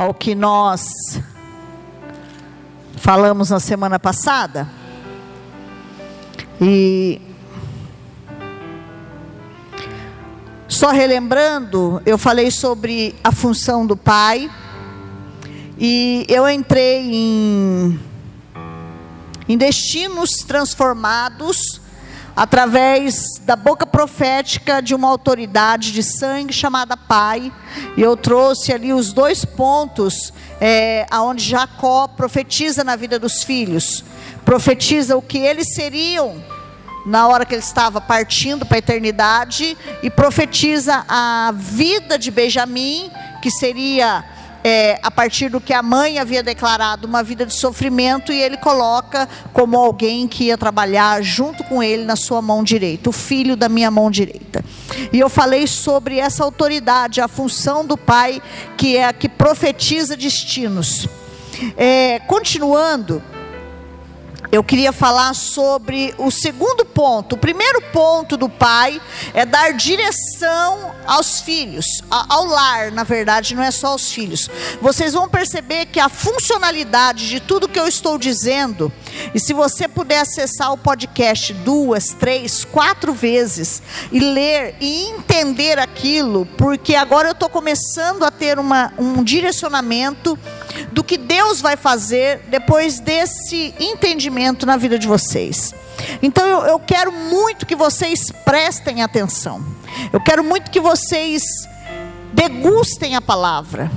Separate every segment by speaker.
Speaker 1: ao que nós falamos na semana passada. E só relembrando, eu falei sobre a função do pai e eu entrei em em destinos transformados através da boca profética de uma autoridade de sangue chamada Pai. E eu trouxe ali os dois pontos é, aonde Jacó profetiza na vida dos filhos, profetiza o que eles seriam na hora que ele estava partindo para a eternidade e profetiza a vida de Benjamim, que seria é, a partir do que a mãe havia declarado, uma vida de sofrimento, e ele coloca como alguém que ia trabalhar junto com ele na sua mão direita, o filho da minha mão direita. E eu falei sobre essa autoridade, a função do pai, que é a que profetiza destinos. É, continuando eu queria falar sobre o segundo ponto. O primeiro ponto do pai é dar direção aos filhos, ao lar, na verdade, não é só aos filhos. Vocês vão perceber que a funcionalidade de tudo que eu estou dizendo, e se você puder acessar o podcast duas, três, quatro vezes e ler e entender aquilo, porque agora eu estou começando a ter uma, um direcionamento do que Deus vai fazer depois desse entendimento na vida de vocês. Então eu, eu quero muito que vocês prestem atenção. Eu quero muito que vocês degustem a palavra.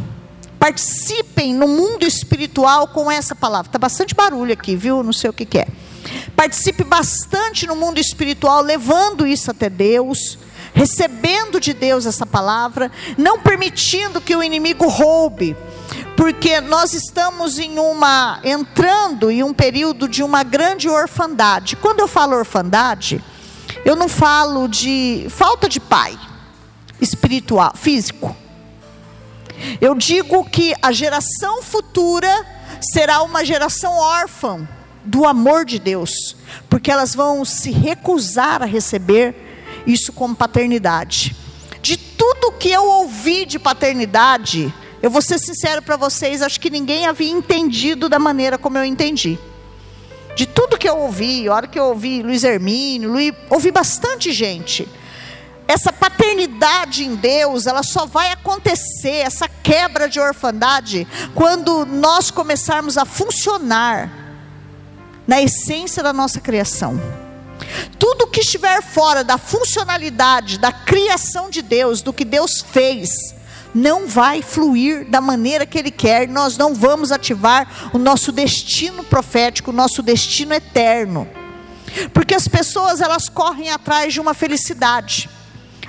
Speaker 1: Participem no mundo espiritual com essa palavra. Está bastante barulho aqui, viu? Não sei o que, que é. Participe bastante no mundo espiritual, levando isso até Deus recebendo de Deus essa palavra, não permitindo que o inimigo roube, porque nós estamos em uma entrando em um período de uma grande orfandade. Quando eu falo orfandade, eu não falo de falta de pai espiritual, físico. Eu digo que a geração futura será uma geração órfã do amor de Deus, porque elas vão se recusar a receber isso como paternidade. De tudo que eu ouvi de paternidade, eu vou ser sincero para vocês, acho que ninguém havia entendido da maneira como eu entendi. De tudo que eu ouvi, a hora que eu ouvi Luiz Hermínio, Luiz, ouvi bastante gente. Essa paternidade em Deus, ela só vai acontecer, essa quebra de orfandade, quando nós começarmos a funcionar na essência da nossa criação. Tudo que estiver fora da funcionalidade, da criação de Deus, do que Deus fez, não vai fluir da maneira que Ele quer, nós não vamos ativar o nosso destino profético, o nosso destino eterno. Porque as pessoas elas correm atrás de uma felicidade.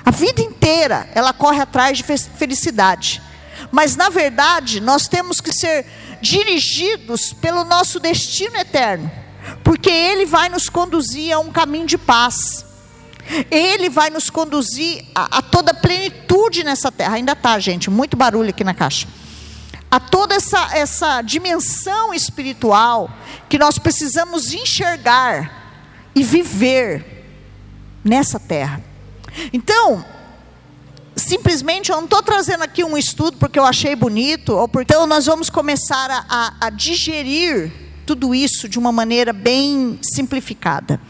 Speaker 1: A vida inteira ela corre atrás de felicidade. Mas na verdade, nós temos que ser dirigidos pelo nosso destino eterno, porque ele vai nos conduzir a um caminho de paz. Ele vai nos conduzir a, a toda plenitude nessa terra. Ainda está, gente, muito barulho aqui na caixa. A toda essa, essa dimensão espiritual que nós precisamos enxergar e viver nessa terra. Então, simplesmente eu não estou trazendo aqui um estudo porque eu achei bonito, ou porque então nós vamos começar a, a, a digerir tudo isso de uma maneira bem simplificada.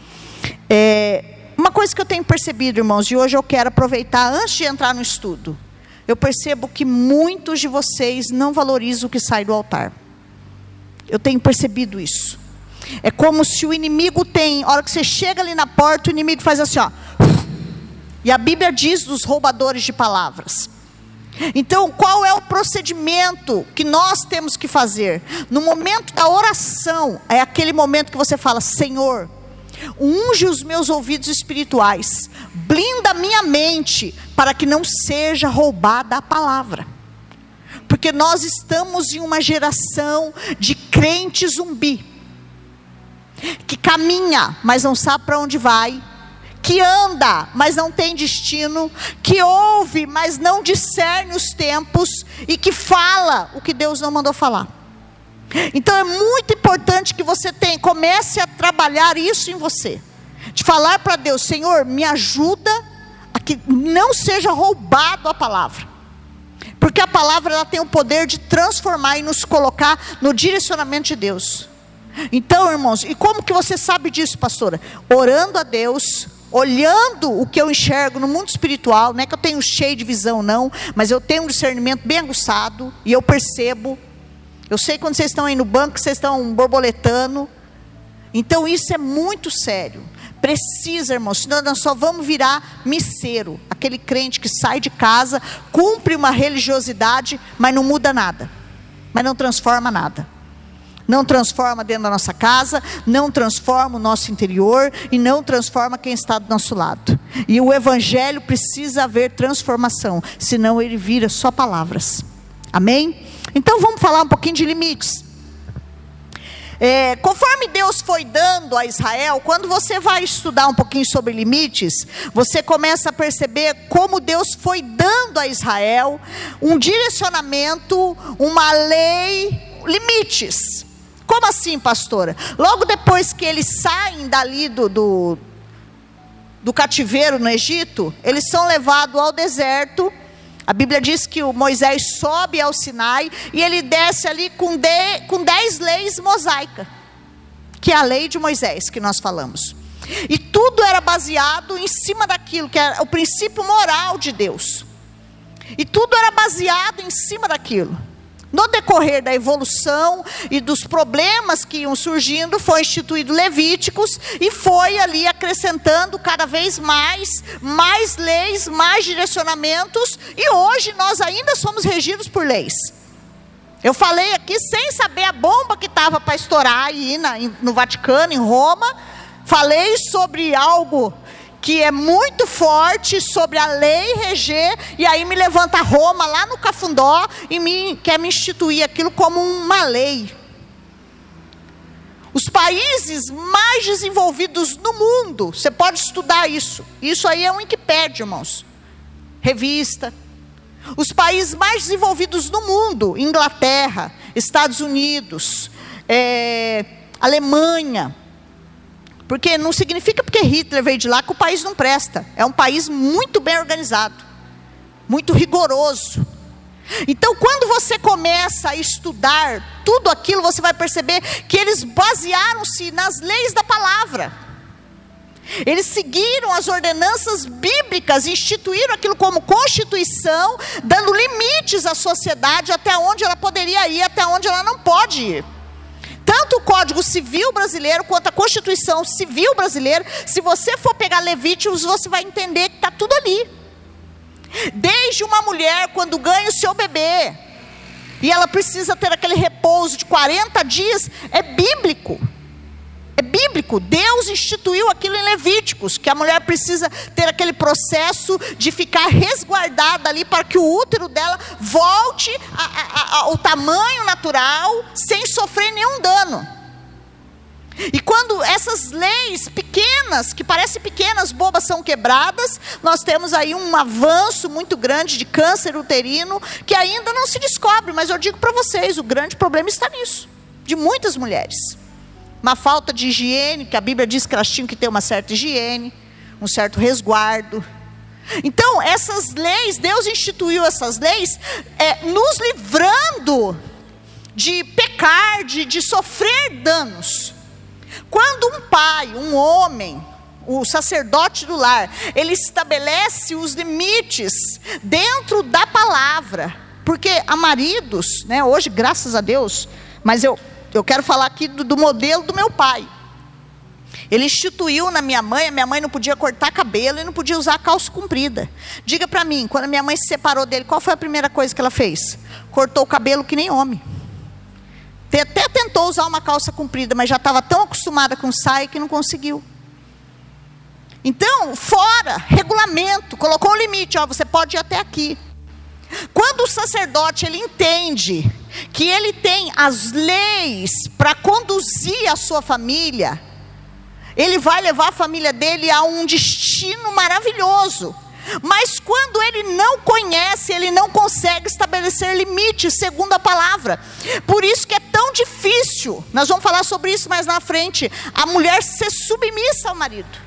Speaker 1: É, uma coisa que eu tenho percebido, irmãos, e hoje eu quero aproveitar antes de entrar no estudo. Eu percebo que muitos de vocês não valorizam o que sai do altar. Eu tenho percebido isso. É como se o inimigo tem, a hora que você chega ali na porta, o inimigo faz assim, ó. E a Bíblia diz dos roubadores de palavras. Então, qual é o procedimento que nós temos que fazer? No momento da oração, é aquele momento que você fala: Senhor, unge os meus ouvidos espirituais, blinda minha mente, para que não seja roubada a palavra. Porque nós estamos em uma geração de crente zumbi, que caminha, mas não sabe para onde vai, que anda, mas não tem destino, que ouve, mas não discerne os tempos, e que fala o que Deus não mandou falar. Então é muito importante que você tenha, comece a trabalhar isso em você. De falar para Deus, Senhor, me ajuda a que não seja roubado a palavra. Porque a palavra ela tem o poder de transformar e nos colocar no direcionamento de Deus. Então, irmãos, e como que você sabe disso, pastora? Orando a Deus, olhando o que eu enxergo no mundo espiritual, não é que eu tenho cheio de visão, não, mas eu tenho um discernimento bem aguçado e eu percebo. Eu sei quando vocês estão aí no banco, vocês estão borboletando. Então isso é muito sério. Precisa, irmãos, senão nós só vamos virar misseiro, aquele crente que sai de casa, cumpre uma religiosidade, mas não muda nada, mas não transforma nada não transforma dentro da nossa casa, não transforma o nosso interior e não transforma quem está do nosso lado. E o evangelho precisa haver transformação, senão ele vira só palavras. Amém? Então vamos falar um pouquinho de limites. É, conforme Deus foi dando a Israel, quando você vai estudar um pouquinho sobre limites, você começa a perceber como Deus foi dando a Israel um direcionamento, uma lei, limites. Como assim, pastora? Logo depois que eles saem dali do, do, do cativeiro no Egito, eles são levados ao deserto. A Bíblia diz que o Moisés sobe ao Sinai e ele desce ali com, de, com dez leis mosaicas, que é a lei de Moisés que nós falamos. E tudo era baseado em cima daquilo, que era o princípio moral de Deus. E tudo era baseado em cima daquilo. No decorrer da evolução e dos problemas que iam surgindo, foi instituído Levíticos e foi ali acrescentando cada vez mais, mais leis, mais direcionamentos, e hoje nós ainda somos regidos por leis. Eu falei aqui sem saber a bomba que estava para estourar aí na, no Vaticano, em Roma. Falei sobre algo que é muito forte sobre a lei reger, e aí me levanta Roma lá no Cafundó e me, quer me instituir aquilo como uma lei. Os países mais desenvolvidos no mundo, você pode estudar isso. Isso aí é um Wikipédia, irmãos. Revista. Os países mais desenvolvidos no mundo, Inglaterra, Estados Unidos, é, Alemanha, porque não significa porque Hitler veio de lá que o país não presta. É um país muito bem organizado, muito rigoroso. Então, quando você começa a estudar tudo aquilo, você vai perceber que eles basearam-se nas leis da palavra. Eles seguiram as ordenanças bíblicas, instituíram aquilo como constituição, dando limites à sociedade até onde ela poderia ir, até onde ela não pode ir. Tanto o Código Civil brasileiro quanto a Constituição Civil brasileira, se você for pegar Levíticos, você vai entender que está tudo ali. Desde uma mulher, quando ganha o seu bebê, e ela precisa ter aquele repouso de 40 dias, é bíblico. É bíblico. Deus instituiu aquilo em Levíticos, que a mulher precisa ter aquele processo de ficar resguardada ali para que o útero dela volte a, a, a, ao tamanho natural, sem dano. E quando essas leis pequenas, que parecem pequenas, bobas, são quebradas, nós temos aí um avanço muito grande de câncer uterino, que ainda não se descobre, mas eu digo para vocês: o grande problema está nisso, de muitas mulheres uma falta de higiene, que a Bíblia diz que elas tinham que ter uma certa higiene, um certo resguardo. Então, essas leis, Deus instituiu essas leis, é, nos livrando de pecar, de, de sofrer danos. Quando um pai, um homem, o sacerdote do lar, ele estabelece os limites dentro da palavra, porque há maridos, né, hoje, graças a Deus, mas eu eu quero falar aqui do, do modelo do meu pai. Ele instituiu na minha mãe, a minha mãe não podia cortar cabelo e não podia usar calça comprida. Diga para mim, quando a minha mãe se separou dele, qual foi a primeira coisa que ela fez? Cortou o cabelo que nem homem. Até tentou usar uma calça comprida, mas já estava tão acostumada com saia que não conseguiu. Então, fora, regulamento, colocou um limite, ó, você pode ir até aqui. Quando o sacerdote ele entende que ele tem as leis para conduzir a sua família, ele vai levar a família dele a um destino maravilhoso. Mas quando ele não conhece, ele não consegue estabelecer limites segundo a palavra. Por isso que é tão difícil, nós vamos falar sobre isso mais na frente, a mulher ser submissa ao marido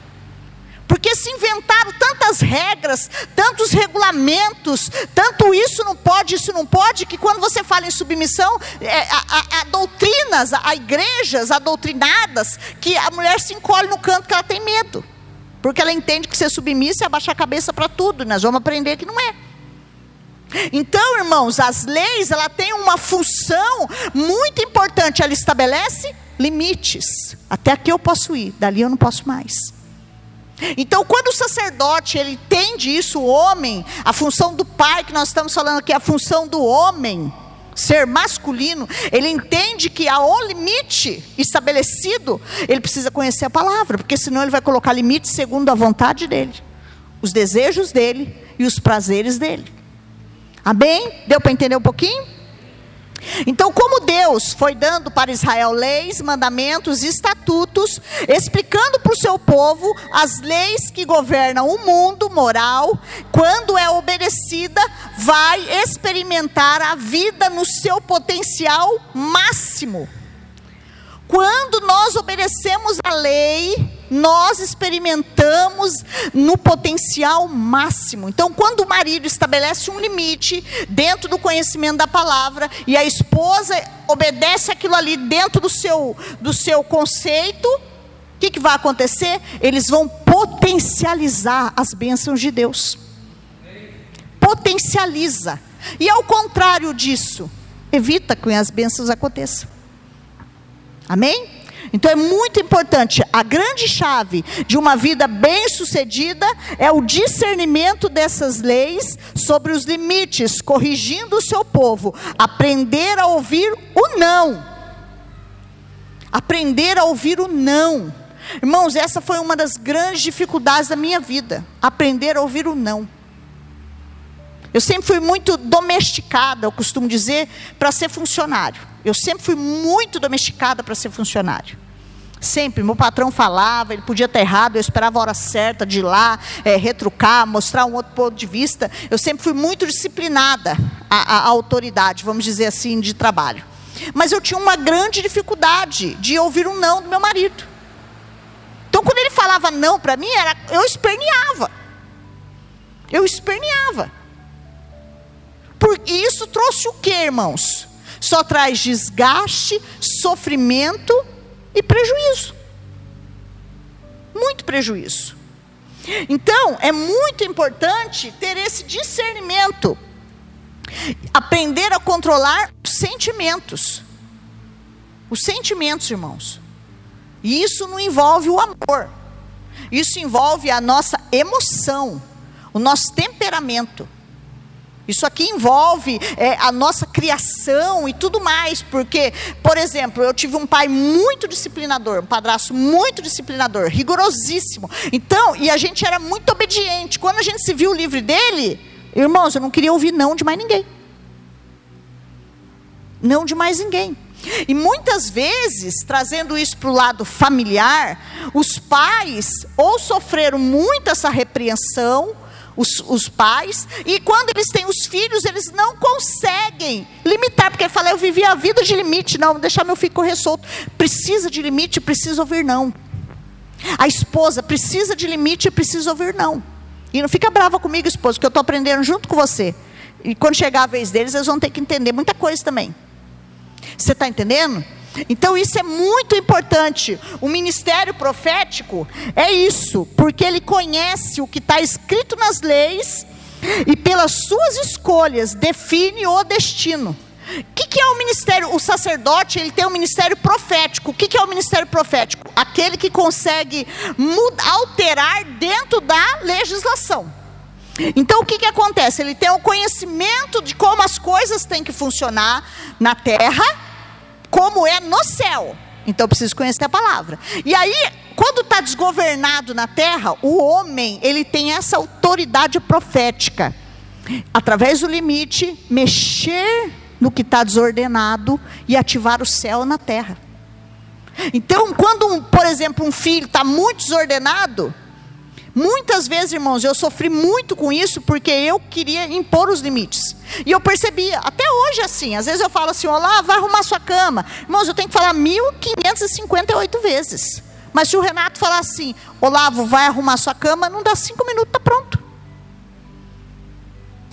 Speaker 1: Porque se inventaram tantas regras, tantos regulamentos, tanto isso não pode, isso não pode, que quando você fala em submissão, é, há, doutrinas, há igrejas adoutrinadas, que a mulher se encolhe no canto que ela tem medo. Porque ela entende que ser submissa é abaixar a cabeça para tudo. Nós vamos aprender que não é. Então, irmãos, as leis, ela tem uma função muito importante. Ela estabelece limites. Até aqui eu posso ir, dali eu não posso mais. Então, quando o sacerdote ele entende isso, o homem, a função do pai que nós estamos falando aqui, a função do homem, ser masculino, ele entende que há um limite estabelecido, ele precisa conhecer a palavra, porque senão ele vai colocar limites segundo a vontade dele, os desejos dele e os prazeres dele. Amém? Deu para entender um pouquinho? Então, como Deus foi dando para Israel leis, mandamentos, estatutos, explicando para o seu povo as leis que governam o mundo moral, quando é obedecida, vai experimentar a vida no seu potencial máximo. Quando nós obedecemos a lei, nós experimentamos no potencial máximo. Então, quando o marido estabelece um limite dentro do conhecimento da palavra e a esposa obedece aquilo ali dentro do seu, do seu conceito, o que, que vai acontecer? Eles vão potencializar as bênçãos de Deus. Potencializa. E ao contrário disso, evita que as bênçãos aconteçam. Amém? Então é muito importante. A grande chave de uma vida bem-sucedida é o discernimento dessas leis sobre os limites, corrigindo o seu povo. Aprender a ouvir o não. Aprender a ouvir o não. Irmãos, essa foi uma das grandes dificuldades da minha vida. Aprender a ouvir o não. Eu sempre fui muito domesticada, eu costumo dizer, para ser funcionário. Eu sempre fui muito domesticada para ser funcionário. Sempre, meu patrão falava, ele podia estar errado, eu esperava a hora certa de ir lá, é, retrucar, mostrar um outro ponto de vista. Eu sempre fui muito disciplinada à, à autoridade, vamos dizer assim, de trabalho. Mas eu tinha uma grande dificuldade de ouvir um não do meu marido. Então, quando ele falava não para mim, era, eu esperneava. Eu esperneava. Porque isso trouxe o que, irmãos? Só traz desgaste, sofrimento e prejuízo. Muito prejuízo. Então, é muito importante ter esse discernimento. Aprender a controlar os sentimentos. Os sentimentos, irmãos. E isso não envolve o amor. Isso envolve a nossa emoção, o nosso temperamento. Isso aqui envolve é, a nossa criação e tudo mais, porque, por exemplo, eu tive um pai muito disciplinador, um padrasto muito disciplinador, rigorosíssimo. Então, e a gente era muito obediente. Quando a gente se viu livre dele, irmãos, eu não queria ouvir não de mais ninguém. Não de mais ninguém. E muitas vezes, trazendo isso para o lado familiar, os pais ou sofreram muito essa repreensão, os, os pais, e quando eles têm os filhos, eles não conseguem limitar, porque ele fala, eu vivi a vida de limite, não, deixar meu filho correr solto. Precisa de limite, precisa ouvir não. A esposa precisa de limite, precisa ouvir não. E não fica brava comigo, esposa, que eu estou aprendendo junto com você. E quando chegar a vez deles, eles vão ter que entender muita coisa também. Você está entendendo? Então isso é muito importante. O ministério profético é isso, porque ele conhece o que está escrito nas leis e pelas suas escolhas define o destino. O que, que, é o ministério? O sacerdote ele tem um ministério profético. O que, que é o ministério profético? Aquele que consegue alterar dentro da legislação. Então o que, que acontece? Ele tem o conhecimento de como as coisas têm que funcionar na terra como é no céu. Então eu preciso conhecer a palavra. E aí, quando está desgovernado na terra, o homem ele tem essa autoridade profética, através do limite, mexer no que está desordenado e ativar o céu na terra. Então, quando, um, por exemplo, um filho está muito desordenado, Muitas vezes, irmãos, eu sofri muito com isso porque eu queria impor os limites. E eu percebia, até hoje assim, às vezes eu falo assim, olá, vai arrumar sua cama. Irmãos, eu tenho que falar 1558 vezes. Mas se o Renato falar assim, Olavo, vai arrumar sua cama, não dá cinco minutos, está pronto.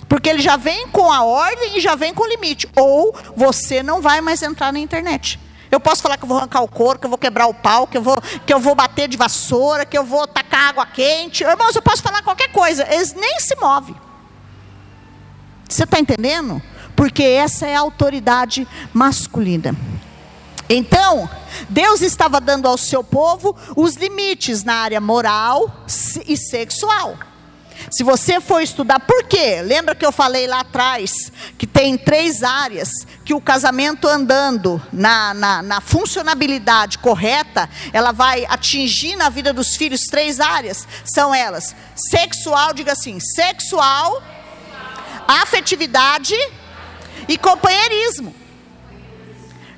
Speaker 1: Porque ele já vem com a ordem e já vem com o limite. Ou você não vai mais entrar na internet. Eu posso falar que eu vou arrancar o couro, que eu vou quebrar o pau, que eu vou, que eu vou bater de vassoura, que eu vou tacar água quente. Irmãos, eu posso falar qualquer coisa. Eles nem se movem. Você está entendendo? Porque essa é a autoridade masculina. Então, Deus estava dando ao seu povo os limites na área moral e sexual. Se você for estudar, por quê? Lembra que eu falei lá atrás que tem três áreas que o casamento andando na, na, na, funcionabilidade correta, ela vai atingir na vida dos filhos três áreas. São elas: sexual, diga assim, sexual, afetividade e companheirismo.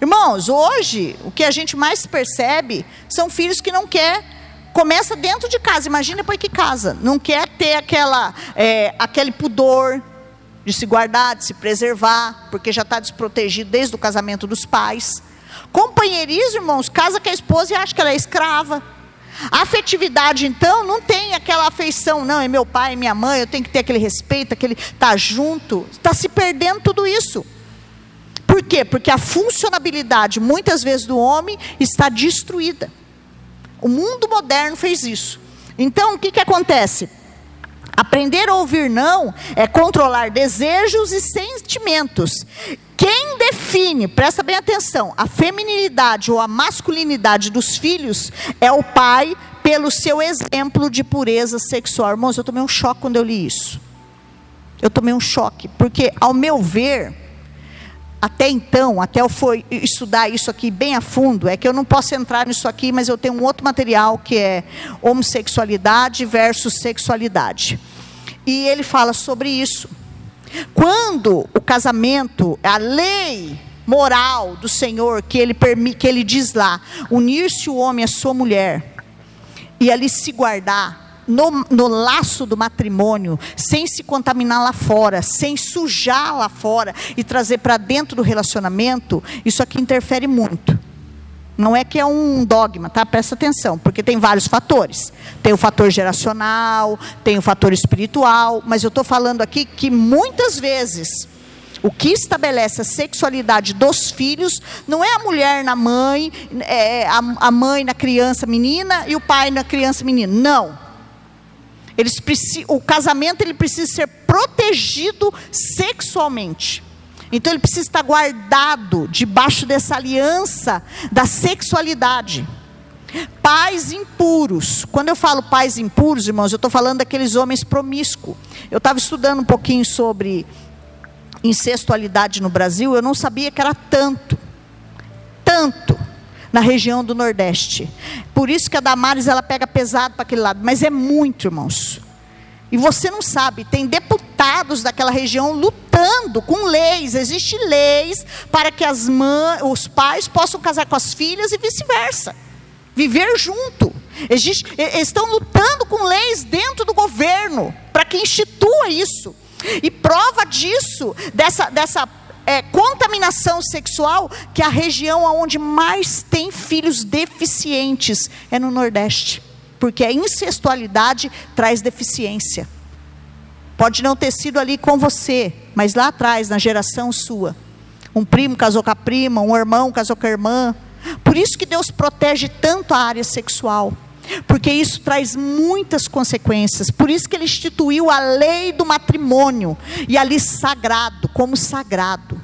Speaker 1: Irmãos, hoje o que a gente mais percebe são filhos que não quer começa dentro de casa. Imagina depois que casa, não quer ter aquela é, aquele pudor de se guardar, de se preservar, porque já está desprotegido desde o casamento dos pais. Companheirismo, irmãos, casa com a esposa e acha que ela é escrava. Afetividade, então, não tem aquela afeição, não, é meu pai, é minha mãe, eu tenho que ter aquele respeito, aquele tá junto. Está se perdendo tudo isso. Por quê? Porque a funcionabilidade, muitas vezes, do homem está destruída. O mundo moderno fez isso. Então, o que, que acontece? Aprender a ouvir não é controlar desejos e sentimentos. Quem define, presta bem atenção, a feminilidade ou a masculinidade dos filhos é o pai, pelo seu exemplo de pureza sexual. Irmãos, eu tomei um choque quando eu li isso. Eu tomei um choque, porque, ao meu ver, até então, até eu for estudar isso aqui bem a fundo, é que eu não posso entrar nisso aqui, mas eu tenho um outro material que é homossexualidade versus sexualidade. E ele fala sobre isso. Quando o casamento, a lei moral do Senhor, que ele, que ele diz lá, unir-se o homem à sua mulher, e ali se guardar, no, no laço do matrimônio, sem se contaminar lá fora, sem sujar lá fora e trazer para dentro do relacionamento, isso aqui interfere muito. Não é que é um dogma, tá? Presta atenção, porque tem vários fatores. Tem o fator geracional, tem o fator espiritual, mas eu estou falando aqui que muitas vezes o que estabelece a sexualidade dos filhos não é a mulher na mãe, é a, a mãe na criança menina e o pai na criança menina. Não. Eles o casamento ele precisa ser protegido sexualmente. Então ele precisa estar guardado debaixo dessa aliança da sexualidade. Pais impuros. Quando eu falo pais impuros, irmãos, eu estou falando daqueles homens promíscuos. Eu estava estudando um pouquinho sobre incestualidade no Brasil, eu não sabia que era tanto. Tanto na região do Nordeste. Por isso que a Damares ela pega pesado para aquele lado, mas é muito, irmãos. E você não sabe, tem deputados daquela região lutando com leis, existem leis para que as mães, os pais possam casar com as filhas e vice-versa. Viver junto. Existe, estão lutando com leis dentro do governo para que institua isso. E prova disso, dessa, dessa é, contaminação sexual, que a região onde mais tem filhos deficientes é no Nordeste. Porque a incestualidade traz deficiência. Pode não ter sido ali com você, mas lá atrás, na geração sua. Um primo casou com a prima, um irmão casou com a irmã. Por isso que Deus protege tanto a área sexual porque isso traz muitas consequências. Por isso que ele instituiu a lei do matrimônio e ali sagrado, como sagrado.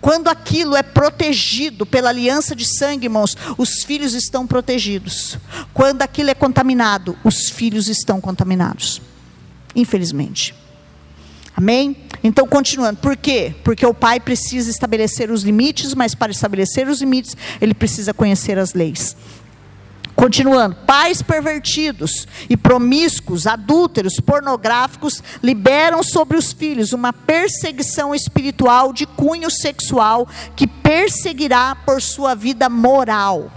Speaker 1: Quando aquilo é protegido pela aliança de sangue, irmãos, os filhos estão protegidos. Quando aquilo é contaminado, os filhos estão contaminados. Infelizmente. Amém? Então, continuando, por quê? Porque o pai precisa estabelecer os limites, mas para estabelecer os limites, ele precisa conhecer as leis. Continuando, pais pervertidos e promíscuos, adúlteros, pornográficos, liberam sobre os filhos uma perseguição espiritual de cunho sexual que perseguirá por sua vida moral.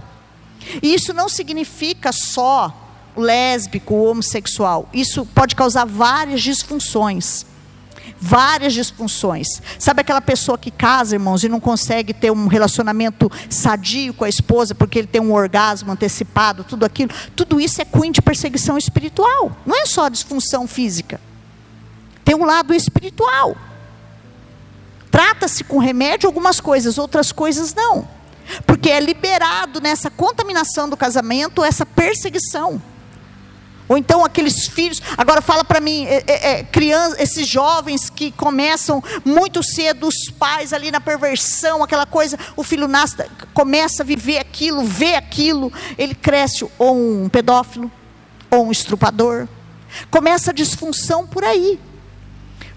Speaker 1: E isso não significa só lésbico, homossexual. Isso pode causar várias disfunções. Várias disfunções. Sabe aquela pessoa que casa, irmãos, e não consegue ter um relacionamento sadio com a esposa porque ele tem um orgasmo antecipado, tudo aquilo? Tudo isso é cunho de perseguição espiritual. Não é só disfunção física. Tem um lado espiritual. Trata-se com remédio algumas coisas, outras coisas não. Porque é liberado nessa contaminação do casamento essa perseguição. Ou então aqueles filhos. Agora fala para mim, é, é, é, criança, esses jovens que começam muito cedo, os pais ali na perversão, aquela coisa, o filho nasce, começa a viver aquilo, vê aquilo, ele cresce ou um pedófilo, ou um estrupador. Começa a disfunção por aí.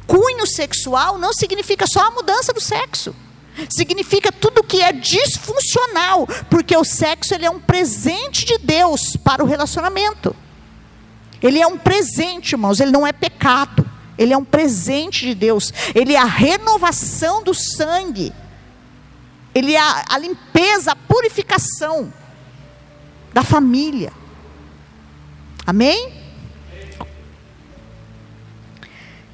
Speaker 1: Cunho sexual não significa só a mudança do sexo. Significa tudo que é disfuncional, porque o sexo ele é um presente de Deus para o relacionamento. Ele é um presente, irmãos, ele não é pecado. Ele é um presente de Deus. Ele é a renovação do sangue. Ele é a, a limpeza, a purificação da família. Amém?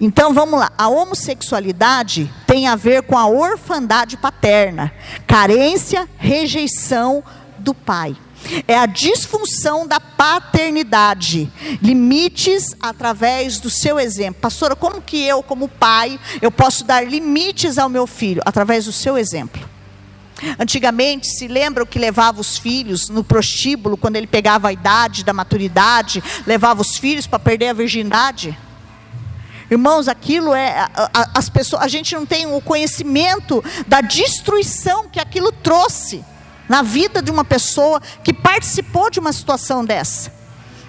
Speaker 1: Então vamos lá, a homossexualidade tem a ver com a orfandade paterna, carência, rejeição do pai é a disfunção da paternidade, limites através do seu exemplo. Pastora, como que eu, como pai, eu posso dar limites ao meu filho? Através do seu exemplo. Antigamente, se lembra que levava os filhos no prostíbulo, quando ele pegava a idade da maturidade, levava os filhos para perder a virgindade? Irmãos, aquilo é as pessoas, a gente não tem o conhecimento da destruição que aquilo trouxe na vida de uma pessoa que participou de uma situação dessa.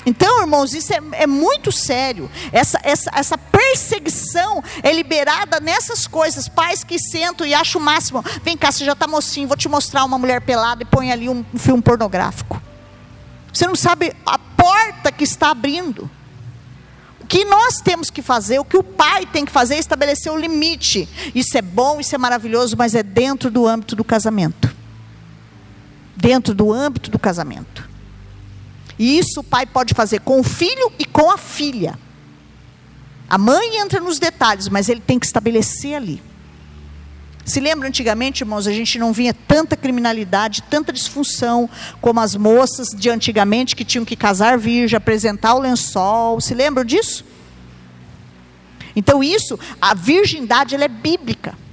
Speaker 1: Então, irmãos, isso é, é, muito sério. Essa, essa, essa perseguição é liberada nessas coisas. Pais que sentam e acham o máximo. Vem cá, você já está mocinho, vou te mostrar uma mulher pelada e põe ali um, um filme pornográfico. Você não sabe a porta que está abrindo. O que nós temos que fazer, o que o pai tem que fazer é estabelecer o limite. Isso é bom, isso é maravilhoso, mas é dentro do âmbito do casamento dentro do âmbito do casamento. E isso o pai pode fazer com o filho e com a filha. A mãe entra nos detalhes, mas ele tem que estabelecer ali. Se lembra antigamente, irmãos, a gente não vinha tanta criminalidade, tanta disfunção como as moças de antigamente que tinham que casar virgem, apresentar o lençol. Se lembram disso? Então isso, a virgindade ela é bíblica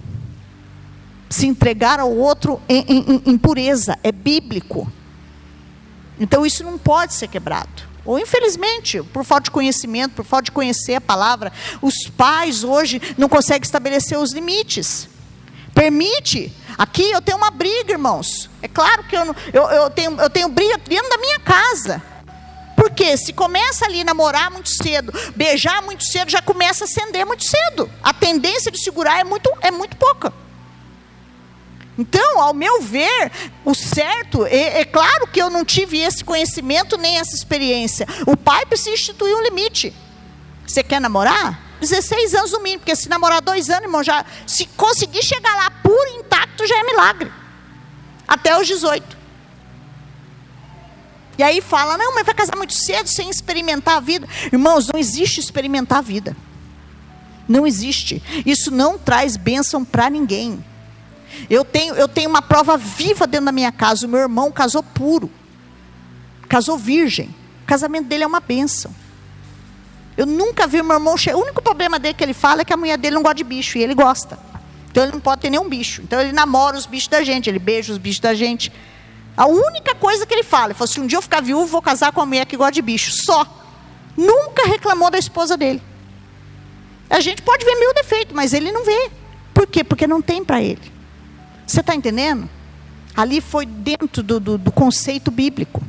Speaker 1: se entregar ao outro em, em, em pureza, é bíblico. Então isso não pode ser quebrado. Ou infelizmente, por falta de conhecimento, por falta de conhecer a palavra, os pais hoje não conseguem estabelecer os limites. Permite. Aqui eu tenho uma briga, irmãos. É claro que eu, eu, eu, tenho, eu tenho briga dentro da minha casa. Porque se começa ali a namorar muito cedo, beijar muito cedo, já começa a acender muito cedo. A tendência de segurar é muito, é muito pouca. Então, ao meu ver, o certo, é, é, claro que eu não tive esse conhecimento nem essa experiência. O pai precisa instituir um limite. Você quer namorar? 16 anos no mínimo, porque se namorar dois anos, irmão, já, se conseguir chegar lá puro, intacto, já é milagre. Até os 18. E aí fala, não, mas vai casar muito cedo sem experimentar a vida. Irmãos, não existe experimentar a vida. Não existe. Isso não traz bênção para ninguém. Eu tenho, eu tenho uma prova viva dentro da minha casa. O meu irmão casou puro, casou virgem. O casamento dele é uma bênção. Eu nunca vi meu irmão. O único problema dele que ele fala é que a mulher dele não gosta de bicho, e ele gosta. Então ele não pode ter nenhum bicho. Então ele namora os bichos da gente, ele beija os bichos da gente. A única coisa que ele fala, ele falou: se um dia eu ficar viúvo, vou casar com uma mulher que gosta de bicho. Só. Nunca reclamou da esposa dele. A gente pode ver mil defeitos, mas ele não vê. Por quê? Porque não tem para ele. Você está entendendo? Ali foi dentro do, do, do conceito bíblico.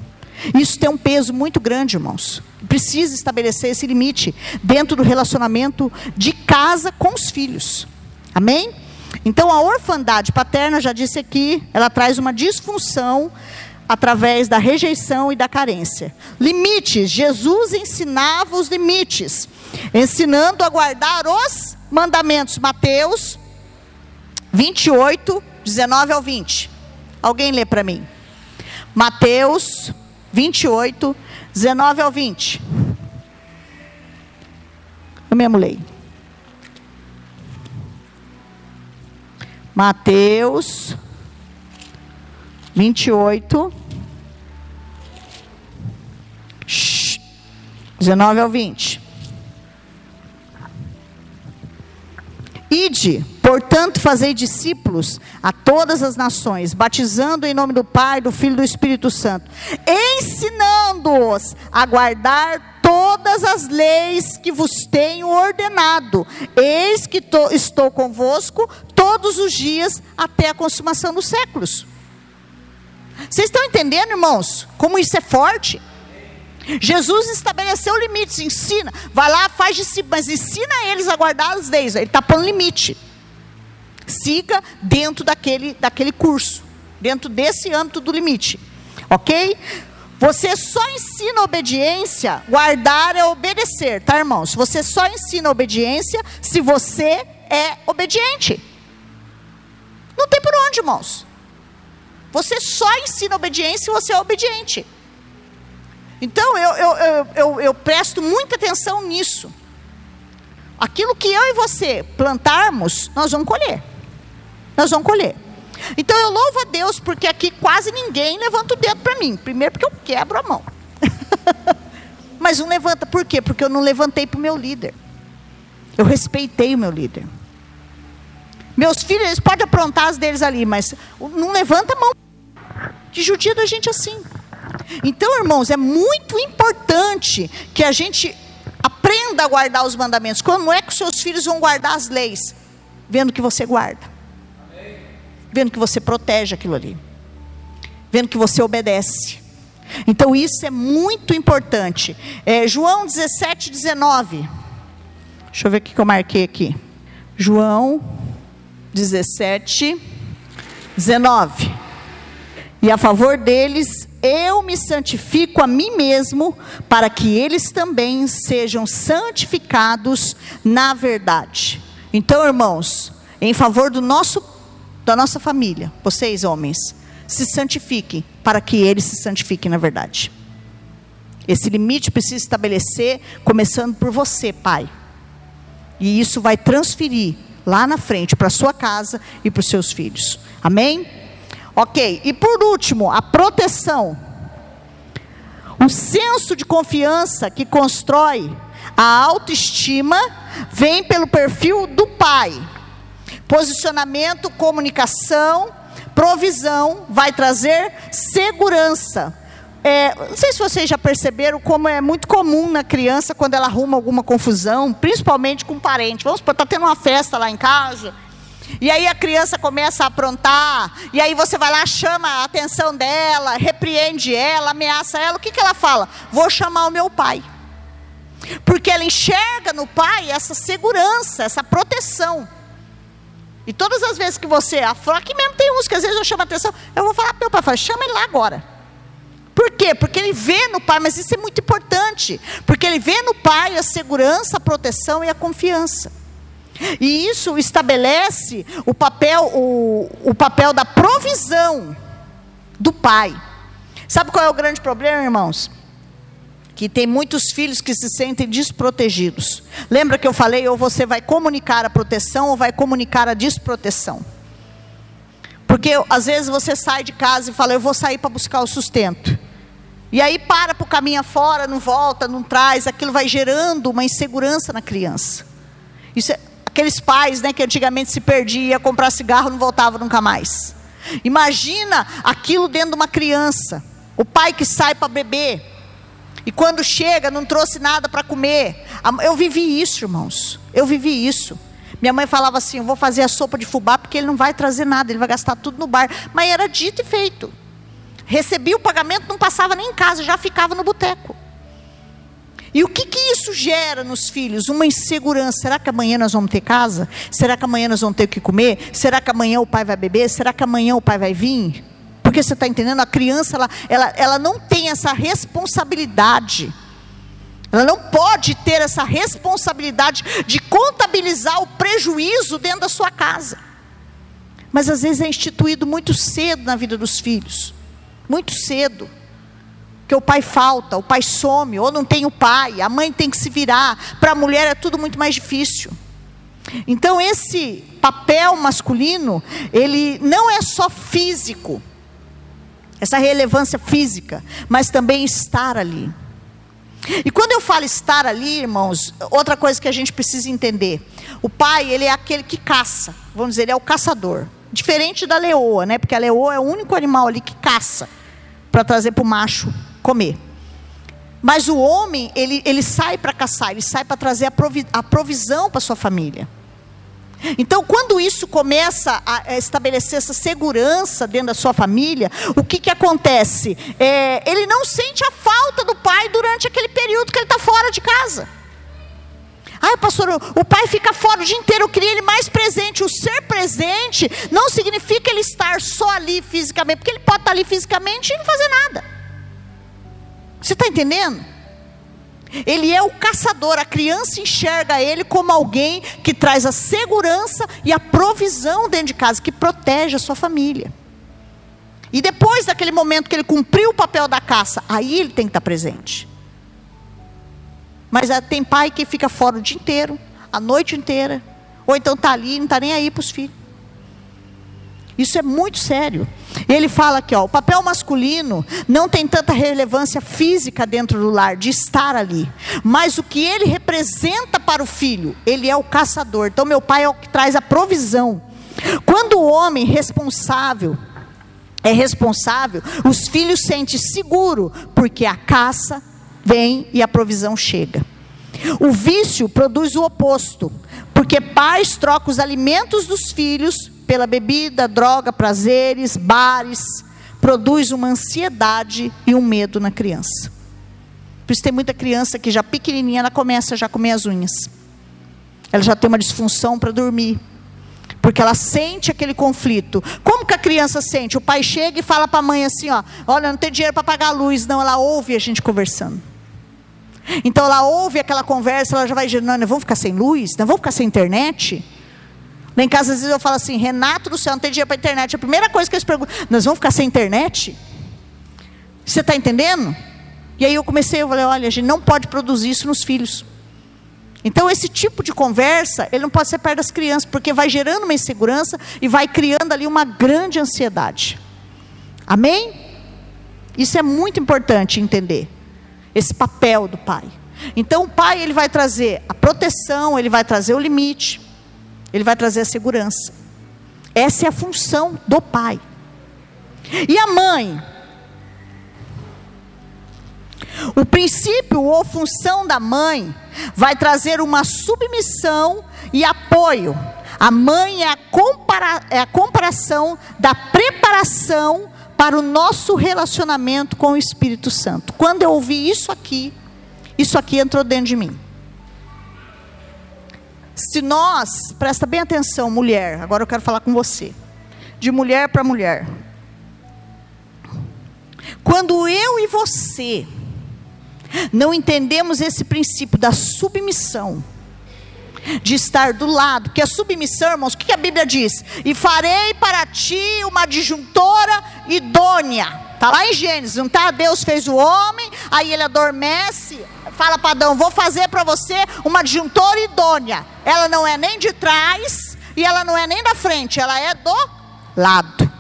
Speaker 1: Isso tem um peso muito grande, irmãos. Precisa estabelecer esse limite dentro do relacionamento de casa com os filhos. Amém? Então, a orfandade paterna, já disse aqui, ela traz uma disfunção através da rejeição e da carência. Limites. Jesus ensinava os limites, ensinando a guardar os mandamentos. Mateus 28, 19 ao 20. Alguém lê para mim. Mateus 28, 19 ao 20. Eu mesmo leio. Mateus 28. 19 ao 20. Ide, portanto, fazei discípulos a todas as nações, batizando em nome do Pai, do Filho e do Espírito Santo, ensinando-os a guardar todas as leis que vos tenho ordenado. Eis que to, estou convosco todos os dias até a consumação dos séculos. Vocês estão entendendo, irmãos, como isso é forte? Jesus estabeleceu limites, ensina, vai lá, faz discípulos, mas ensina eles a guardar as leis. Ele está pondo limite. Siga dentro daquele, daquele curso, dentro desse âmbito do limite, ok? Você só ensina obediência, guardar é obedecer, tá, irmãos? Você só ensina obediência se você é obediente. Não tem por onde, irmãos. Você só ensina obediência se você é obediente. Então, eu, eu, eu, eu, eu presto muita atenção nisso. Aquilo que eu e você plantarmos, nós vamos colher. Nós vamos colher. Então eu louvo a Deus porque aqui quase ninguém levanta o dedo para mim. Primeiro porque eu quebro a mão. Mas não levanta, por quê? Porque eu não levantei para o meu líder. Eu respeitei o meu líder. Meus filhos, eles podem aprontar as deles ali, mas não levanta a mão. De judia da gente assim. Então, irmãos, é muito importante que a gente aprenda a guardar os mandamentos. Como é que os seus filhos vão guardar as leis? Vendo que você guarda. Vendo que você protege aquilo ali. Vendo que você obedece. Então, isso é muito importante. É, João 17, 19. Deixa eu ver o que eu marquei aqui. João 17, 19. E a favor deles eu me santifico a mim mesmo, para que eles também sejam santificados na verdade. Então, irmãos, em favor do nosso, da nossa família, vocês homens, se santifiquem, para que eles se santifiquem na verdade. Esse limite precisa estabelecer, começando por você, pai. E isso vai transferir lá na frente para sua casa e para os seus filhos. Amém? Ok, e por último, a proteção. O senso de confiança que constrói a autoestima vem pelo perfil do pai. Posicionamento, comunicação, provisão vai trazer segurança. É, não sei se vocês já perceberam como é muito comum na criança quando ela arruma alguma confusão, principalmente com um parente. Vamos supor, está tendo uma festa lá em casa e aí a criança começa a aprontar, e aí você vai lá, chama a atenção dela, repreende ela, ameaça ela. O que, que ela fala? Vou chamar o meu pai. Porque ela enxerga no pai essa segurança, essa proteção. E todas as vezes que você afronta, aqui mesmo tem uns que às vezes eu chamo atenção, eu vou falar para meu pai, falo, chama ele lá agora. Por quê? Porque ele vê no pai, mas isso é muito importante, porque ele vê no pai a segurança, a proteção e a confiança. E isso estabelece o papel, o, o papel da provisão do pai. Sabe qual é o grande problema, irmãos? Que tem muitos filhos que se sentem desprotegidos. Lembra que eu falei, ou você vai comunicar a proteção ou vai comunicar a desproteção. Porque às vezes você sai de casa e fala, eu vou sair para buscar o sustento. E aí para para o caminho afora, não volta, não traz, aquilo vai gerando uma insegurança na criança. Isso é, Aqueles pais né, que antigamente se perdia, ia comprar cigarro não voltava nunca mais. Imagina aquilo dentro de uma criança. O pai que sai para beber. E quando chega, não trouxe nada para comer. Eu vivi isso, irmãos. Eu vivi isso. Minha mãe falava assim: vou fazer a sopa de fubá porque ele não vai trazer nada, ele vai gastar tudo no bar. Mas era dito e feito. Recebia o pagamento, não passava nem em casa, já ficava no boteco. E o que, que isso gera nos filhos? Uma insegurança. Será que amanhã nós vamos ter casa? Será que amanhã nós vamos ter o que comer? Será que amanhã o pai vai beber? Será que amanhã o pai vai vir? Porque você está entendendo? A criança, ela, ela, ela não tem essa responsabilidade. Ela não pode ter essa responsabilidade de contabilizar o prejuízo dentro da sua casa. Mas às vezes é instituído muito cedo na vida dos filhos. Muito cedo que o pai falta, o pai some, ou não tem o pai, a mãe tem que se virar. Para a mulher é tudo muito mais difícil. Então esse papel masculino, ele não é só físico, essa relevância física, mas também estar ali. E quando eu falo estar ali, irmãos, outra coisa que a gente precisa entender: o pai, ele é aquele que caça, vamos dizer, ele é o caçador. Diferente da leoa, né? Porque a leoa é o único animal ali que caça para trazer para o macho comer. Mas o homem, ele, ele sai para caçar, ele sai para trazer a, provi, a provisão para sua família. Então, quando isso começa a estabelecer essa segurança dentro da sua família, o que, que acontece? É, ele não sente a falta do pai durante aquele período que ele está fora de casa. Ai, pastor, o pai fica fora o dia inteiro, eu queria ele mais presente. O ser presente não significa ele estar só ali fisicamente, porque ele pode estar ali fisicamente e não fazer nada. Você está entendendo? Ele é o caçador, a criança enxerga ele como alguém que traz a segurança e a provisão dentro de casa, que protege a sua família. E depois daquele momento que ele cumpriu o papel da caça, aí ele tem que estar presente. Mas ah, tem pai que fica fora o dia inteiro, a noite inteira, ou então está ali e não está nem aí para os filhos. Isso é muito sério. Ele fala aqui, ó, o papel masculino não tem tanta relevância física dentro do lar, de estar ali. Mas o que ele representa para o filho, ele é o caçador. Então, meu pai é o que traz a provisão. Quando o homem responsável é responsável, os filhos sentem seguro, porque a caça vem e a provisão chega. O vício produz o oposto, porque pais trocam os alimentos dos filhos pela bebida, droga, prazeres, bares, produz uma ansiedade e um medo na criança. Por isso tem muita criança que já pequenininha, ela começa já a comer as unhas. Ela já tem uma disfunção para dormir. Porque ela sente aquele conflito. Como que a criança sente? O pai chega e fala para a mãe assim, ó, olha, não tem dinheiro para pagar a luz. Não, ela ouve a gente conversando. Então ela ouve aquela conversa, ela já vai dizendo, não, vamos ficar sem luz? Não vamos ficar sem internet? Lá em casa, às vezes eu falo assim, Renato do céu, não tem dinheiro para internet. A primeira coisa que eles perguntam, nós vamos ficar sem internet? Você está entendendo? E aí eu comecei, eu falei, olha, a gente não pode produzir isso nos filhos. Então, esse tipo de conversa, ele não pode ser perto das crianças, porque vai gerando uma insegurança e vai criando ali uma grande ansiedade. Amém? Isso é muito importante entender. Esse papel do pai. Então, o pai, ele vai trazer a proteção, ele vai trazer o limite. Ele vai trazer a segurança. Essa é a função do pai. E a mãe? O princípio ou função da mãe vai trazer uma submissão e apoio. A mãe é a, compara é a comparação da preparação para o nosso relacionamento com o Espírito Santo. Quando eu ouvi isso aqui, isso aqui entrou dentro de mim. Se nós, presta bem atenção, mulher, agora eu quero falar com você, de mulher para mulher. Quando eu e você não entendemos esse princípio da submissão, de estar do lado, porque a submissão, irmãos, o que a Bíblia diz? E farei para ti uma disjuntora idônea. Está lá em Gênesis, não está? Deus fez o homem, aí ele adormece, fala para Adão: Vou fazer para você uma disjuntora idônea. Ela não é nem de trás e ela não é nem da frente, ela é do lado.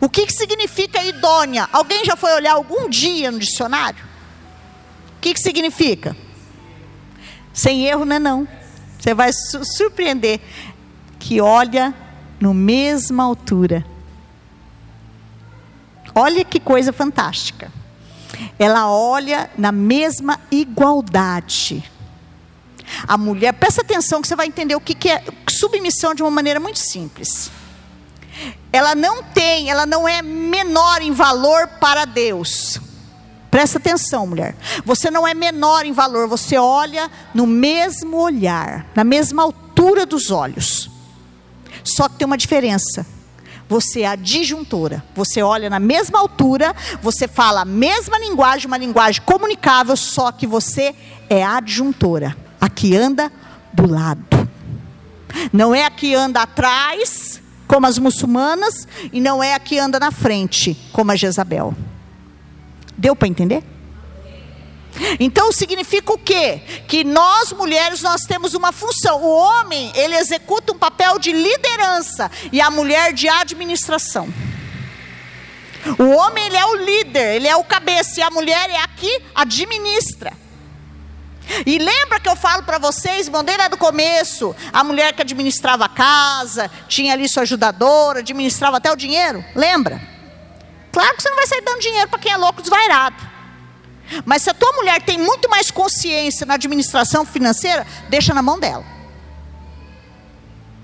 Speaker 1: O que, que significa idônea? Alguém já foi olhar algum dia no dicionário? O que, que significa? Sem erro, não é não. Você vai su surpreender que olha no mesma altura. Olha que coisa fantástica ela olha na mesma igualdade. A mulher, presta atenção que você vai entender o que, é submissão de uma maneira muito simples. Ela não tem, ela não é menor em valor para Deus. Presta atenção, mulher. Você não é menor em valor, você olha no mesmo olhar, na mesma altura dos olhos. Só que tem uma diferença você é a disjuntora. Você olha na mesma altura, você fala a mesma linguagem, uma linguagem comunicável, só que você é a adjuntora. A que anda do lado. Não é a que anda atrás, como as muçulmanas, e não é a que anda na frente, como a Jezabel. Deu para entender? Então significa o quê? Que nós mulheres nós temos uma função. O homem, ele executa um papel de liderança e a mulher de administração. O homem ele é o líder, ele é o cabeça e a mulher é a que administra. E lembra que eu falo para vocês, lá do começo, a mulher que administrava a casa, tinha ali sua ajudadora, administrava até o dinheiro? Lembra? Claro que você não vai sair dando dinheiro para quem é louco desvairado. Mas se a tua mulher tem muito mais consciência na administração financeira, deixa na mão dela.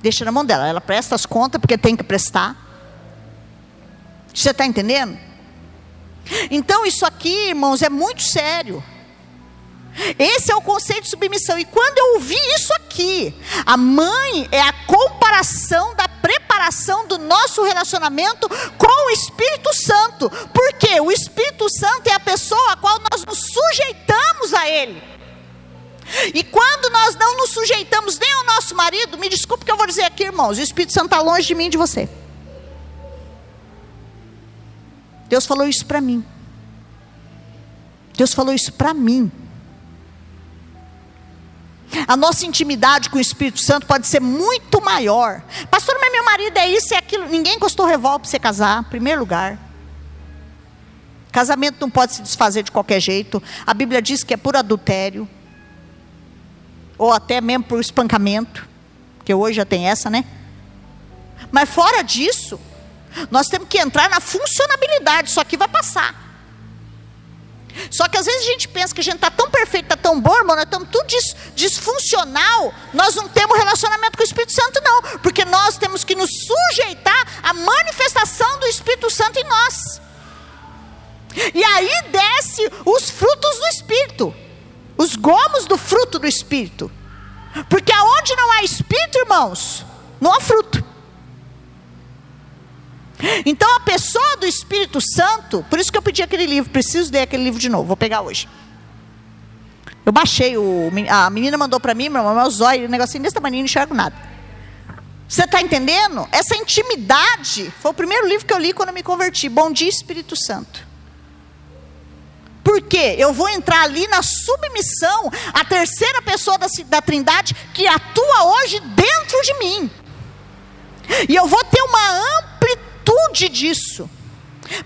Speaker 1: Deixa na mão dela. Ela presta as contas porque tem que prestar. Você está entendendo? Então, isso aqui, irmãos, é muito sério. Esse é o conceito de submissão. E quando eu ouvi isso aqui, a mãe é a comparação da preparação do nosso relacionamento com o Espírito Santo. Porque o Espírito Santo é a pessoa a qual nós nos sujeitamos a Ele. E quando nós não nos sujeitamos nem ao nosso marido, me desculpe que eu vou dizer aqui, irmãos, o Espírito Santo está longe de mim e de você. Deus falou isso para mim. Deus falou isso para mim. A nossa intimidade com o Espírito Santo pode ser muito maior. Pastor, mas meu marido é isso e é aquilo. Ninguém encostou revólver para você casar, em primeiro lugar. Casamento não pode se desfazer de qualquer jeito. A Bíblia diz que é por adultério. Ou até mesmo por espancamento. Que hoje já tem essa, né? Mas fora disso, nós temos que entrar na funcionabilidade. Isso aqui vai passar. Só que às vezes a gente pensa que a gente está tão perfeito, está tão bom, irmão, nós estamos tudo dis, disfuncional, nós não temos relacionamento com o Espírito Santo, não. Porque nós temos que nos sujeitar à manifestação do Espírito Santo em nós. E aí desce os frutos do Espírito, os gomos do fruto do Espírito. Porque aonde não há Espírito, irmãos, não há fruto. Então a pessoa do Espírito Santo, por isso que eu pedi aquele livro, preciso ler aquele livro de novo, vou pegar hoje. Eu baixei, o, a menina mandou para mim, meu meu zóio, um negocinho desse tamanho, não enxergo nada. Você está entendendo? Essa intimidade foi o primeiro livro que eu li quando eu me converti. Bom dia, Espírito Santo. Por quê? Eu vou entrar ali na submissão à terceira pessoa da, da Trindade que atua hoje dentro de mim. E eu vou ter uma amplitude virtude disso.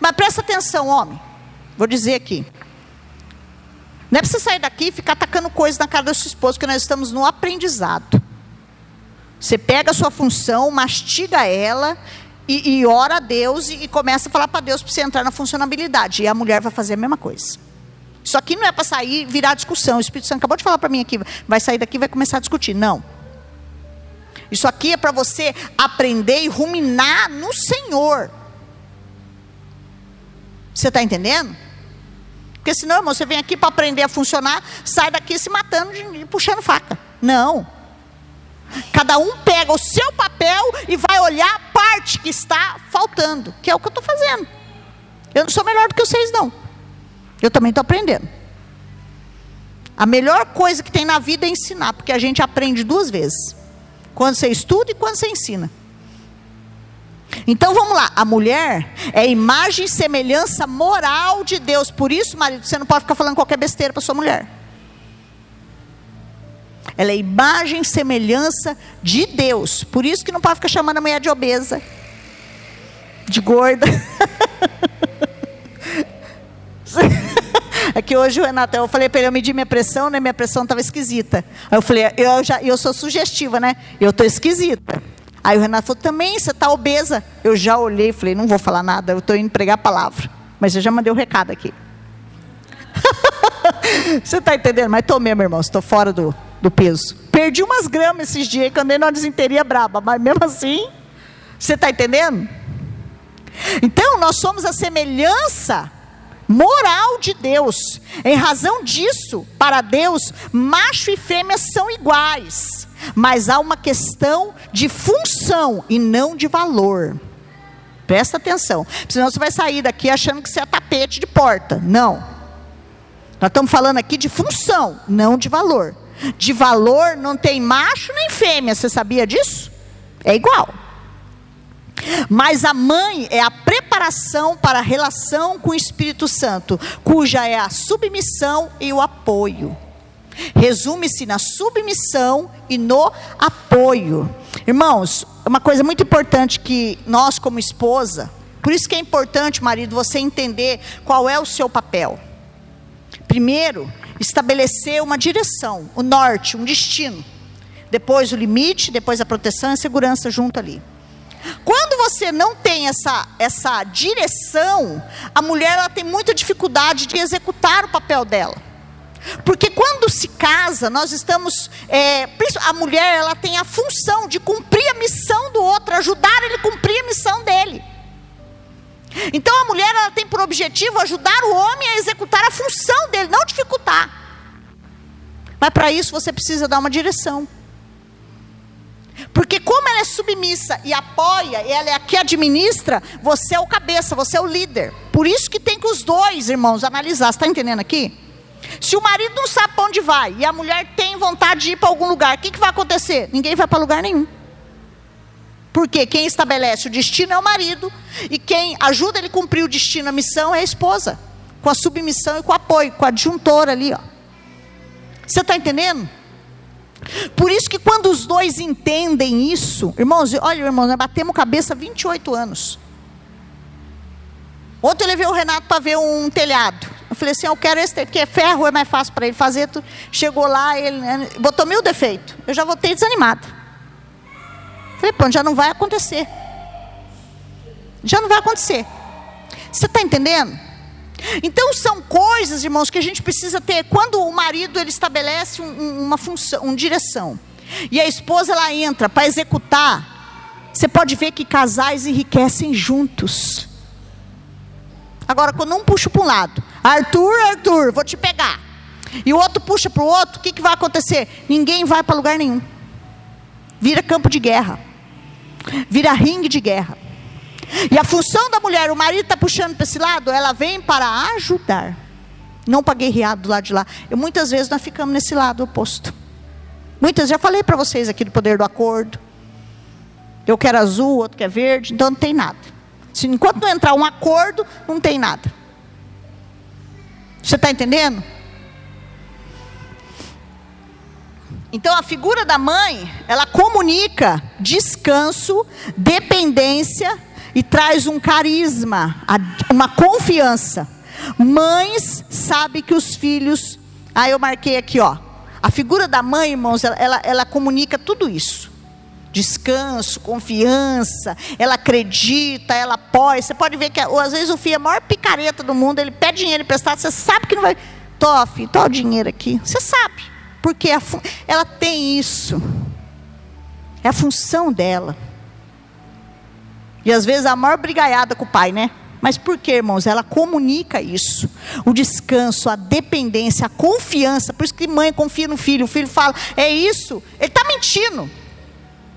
Speaker 1: Mas presta atenção, homem. Vou dizer aqui. Não é para você sair daqui e ficar atacando coisas na cara da sua esposa, porque nós estamos no aprendizado. Você pega a sua função, mastiga ela e, e ora a Deus e, e começa a falar para Deus para você entrar na funcionabilidade. E a mulher vai fazer a mesma coisa. Isso aqui não é para sair virar discussão. O Espírito Santo acabou de falar para mim aqui, vai sair daqui e vai começar a discutir. Não. Isso aqui é para você aprender e ruminar no Senhor. Você está entendendo? Porque senão, irmão, você vem aqui para aprender a funcionar, sai daqui se matando e puxando faca. Não. Cada um pega o seu papel e vai olhar a parte que está faltando, que é o que eu estou fazendo. Eu não sou melhor do que vocês, não. Eu também estou aprendendo. A melhor coisa que tem na vida é ensinar, porque a gente aprende duas vezes. Quando você estuda e quando você ensina. Então vamos lá, a mulher é imagem e semelhança moral de Deus. Por isso, marido, você não pode ficar falando qualquer besteira para sua mulher. Ela é imagem e semelhança de Deus. Por isso que não pode ficar chamando a mulher de obesa, de gorda. É que hoje o Renato, eu falei para ele, eu medi minha pressão, né? Minha pressão estava esquisita. Aí eu falei, eu já, eu sou sugestiva, né? Eu estou esquisita. Aí o Renato falou, também, você está obesa. Eu já olhei e falei, não vou falar nada, eu estou indo pregar a palavra. Mas eu já mandei o um recado aqui. você está entendendo? Mas estou mesmo, irmão, estou fora do, do peso. Perdi umas gramas esses dias que andei numa desinteria braba, mas mesmo assim, você está entendendo? Então, nós somos a semelhança moral de Deus. Em razão disso, para Deus, macho e fêmea são iguais, mas há uma questão de função e não de valor. Presta atenção, senão você vai sair daqui achando que você é tapete de porta. Não. Nós estamos falando aqui de função, não de valor. De valor não tem macho nem fêmea, você sabia disso? É igual. Mas a mãe é a preparação para a relação com o Espírito Santo, cuja é a submissão e o apoio. Resume-se na submissão e no apoio. Irmãos, uma coisa muito importante que nós, como esposa, por isso que é importante, marido, você entender qual é o seu papel. Primeiro, estabelecer uma direção, o norte, um destino. Depois o limite, depois a proteção e a segurança junto ali. Quando você não tem essa, essa direção, a mulher ela tem muita dificuldade de executar o papel dela. Porque quando se casa, nós estamos. É, a mulher ela tem a função de cumprir a missão do outro, ajudar ele a cumprir a missão dele. Então a mulher ela tem por objetivo ajudar o homem a executar a função dele, não dificultar. Mas para isso você precisa dar uma direção. Porque como ela é submissa e apoia, ela é a que administra, você é o cabeça, você é o líder. Por isso que tem que os dois, irmãos, analisar. Está entendendo aqui? Se o marido não sabe para onde vai e a mulher tem vontade de ir para algum lugar, o que, que vai acontecer? Ninguém vai para lugar nenhum. Porque quem estabelece o destino é o marido e quem ajuda ele a cumprir o destino, a missão é a esposa, com a submissão e com o apoio, com a adjuntora ali, ó. Você está entendendo? Por isso que quando os dois entendem isso, irmãos, olha, irmãos, nós batemos cabeça 28 anos. Ontem eu levei o Renato para ver um telhado. Eu falei assim, eu quero esse, porque ferro é mais fácil para ele fazer. Chegou lá, ele né, botou mil defeitos. Eu já voltei desanimado. Falei, pronto, já não vai acontecer. Já não vai acontecer. Você está entendendo? Então são coisas, irmãos, que a gente precisa ter. Quando o marido ele estabelece um, uma função, uma direção, e a esposa ela entra para executar, você pode ver que casais enriquecem juntos. Agora, quando um puxa para um lado, Arthur, Arthur, vou te pegar, e o outro puxa para o outro, o que, que vai acontecer? Ninguém vai para lugar nenhum. Vira campo de guerra, vira ringue de guerra. E a função da mulher, o marido está puxando para esse lado, ela vem para ajudar, não para guerrear do lado de lá. Eu, muitas vezes nós ficamos nesse lado oposto. Muitas, já falei para vocês aqui do poder do acordo. Eu quero azul, outro quer verde, então não tem nada. Se, enquanto não entrar um acordo, não tem nada. Você está entendendo? Então a figura da mãe, ela comunica descanso, dependência e traz um carisma, uma confiança. Mães sabem que os filhos. Aí eu marquei aqui, ó. A figura da mãe, irmãos, ela, ela, ela comunica tudo isso. Descanso, confiança, ela acredita, ela apoia. Você pode ver que às vezes o filho é a maior picareta do mundo, ele pede dinheiro emprestado, você sabe que não vai. Tó, filho, tó o dinheiro aqui. Você sabe. Porque ela tem isso. É a função dela. E às vezes a maior brigaiada com o pai, né? Mas por que, irmãos? Ela comunica isso. O descanso, a dependência, a confiança. Por isso que mãe confia no filho. O filho fala, é isso. Ele está mentindo.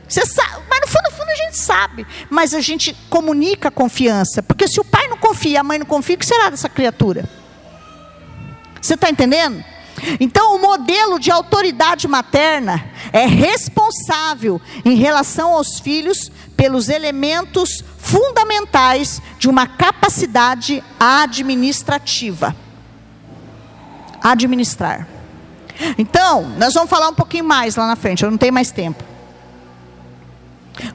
Speaker 1: Você sabe, mas no fundo, no fundo a gente sabe. Mas a gente comunica a confiança. Porque se o pai não confia, a mãe não confia, o que será dessa criatura? Você está entendendo? Então, o modelo de autoridade materna é responsável em relação aos filhos pelos elementos fundamentais de uma capacidade administrativa. Administrar. Então, nós vamos falar um pouquinho mais lá na frente, eu não tenho mais tempo.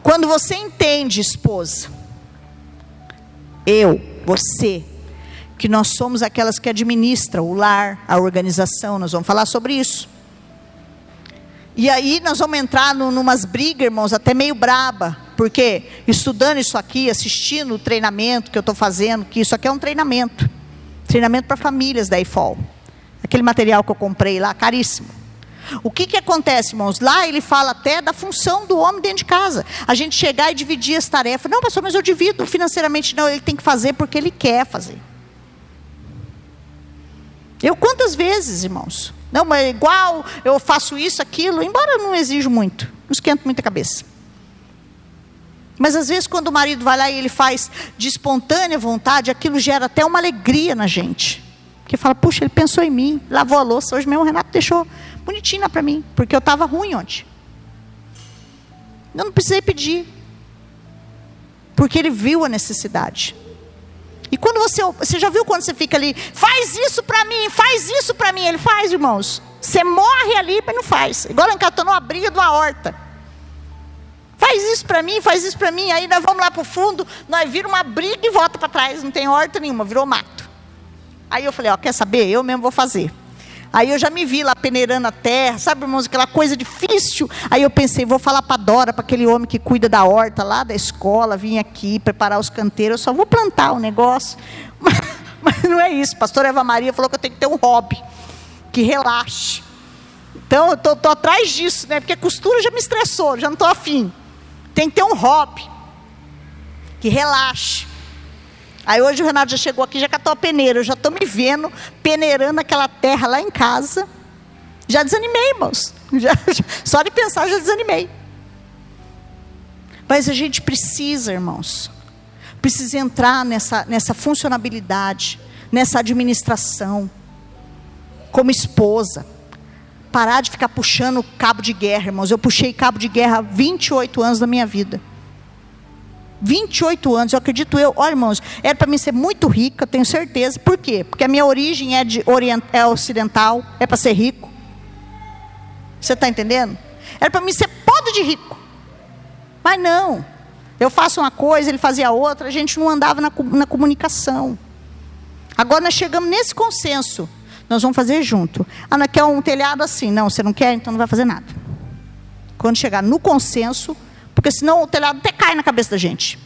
Speaker 1: Quando você entende, esposa, eu, você, que nós somos aquelas que administram o lar, a organização, nós vamos falar sobre isso. E aí nós vamos entrar no, numas brigas, irmãos, até meio braba, porque estudando isso aqui, assistindo o treinamento que eu estou fazendo, que isso aqui é um treinamento, treinamento para famílias da IFOL. Aquele material que eu comprei lá, caríssimo. O que, que acontece, irmãos? Lá ele fala até da função do homem dentro de casa. A gente chegar e dividir as tarefas. Não, pastor, mas eu divido financeiramente. Não, ele tem que fazer porque ele quer fazer. Eu quantas vezes, irmãos? Não, mas é igual, eu faço isso, aquilo, embora eu não exijo muito, não esquento muita cabeça. Mas às vezes quando o marido vai lá e ele faz de espontânea vontade, aquilo gera até uma alegria na gente. Porque fala, puxa, ele pensou em mim, lavou a louça, hoje mesmo o Renato deixou bonitinha para mim, porque eu estava ruim ontem. Eu não precisei pedir. Porque ele viu a necessidade. E quando você, você já viu quando você fica ali, faz isso para mim, faz isso para mim, ele faz, irmãos. Você morre ali, mas não faz. Igual encatou numa briga de uma horta. Faz isso para mim, faz isso para mim. Aí nós vamos lá para o fundo, nós vira uma briga e volta para trás. Não tem horta nenhuma, virou mato. Aí eu falei, ó, quer saber? Eu mesmo vou fazer. Aí eu já me vi lá peneirando a terra, sabe, irmãos, aquela coisa difícil. Aí eu pensei, vou falar para Dora, para aquele homem que cuida da horta lá da escola, vim aqui preparar os canteiros, eu só vou plantar o negócio. Mas, mas não é isso. Pastor Eva Maria falou que eu tenho que ter um hobby, que relaxe. Então eu tô atrás disso, né? Porque a costura já me estressou, já não estou afim. Tem que ter um hobby, que relaxe. Aí hoje o Renato já chegou aqui, já catou a peneira. Eu já estou me vendo peneirando aquela terra lá em casa. Já desanimei, irmãos. Já, já, só de pensar, já desanimei. Mas a gente precisa, irmãos, precisa entrar nessa, nessa funcionabilidade, nessa administração, como esposa. Parar de ficar puxando cabo de guerra, irmãos. Eu puxei cabo de guerra há 28 anos da minha vida. 28 anos, eu acredito eu. Olha, irmãos, era para mim ser muito rica, tenho certeza. Por quê? Porque a minha origem é, de orient, é ocidental, é para ser rico. Você está entendendo? Era para mim ser podre de rico. Mas não. Eu faço uma coisa, ele fazia outra, a gente não andava na, na comunicação. Agora nós chegamos nesse consenso. Nós vamos fazer junto. Ah, não quer um telhado assim? Não, você não quer, então não vai fazer nada. Quando chegar no consenso, porque senão o telhado até cai na cabeça da gente.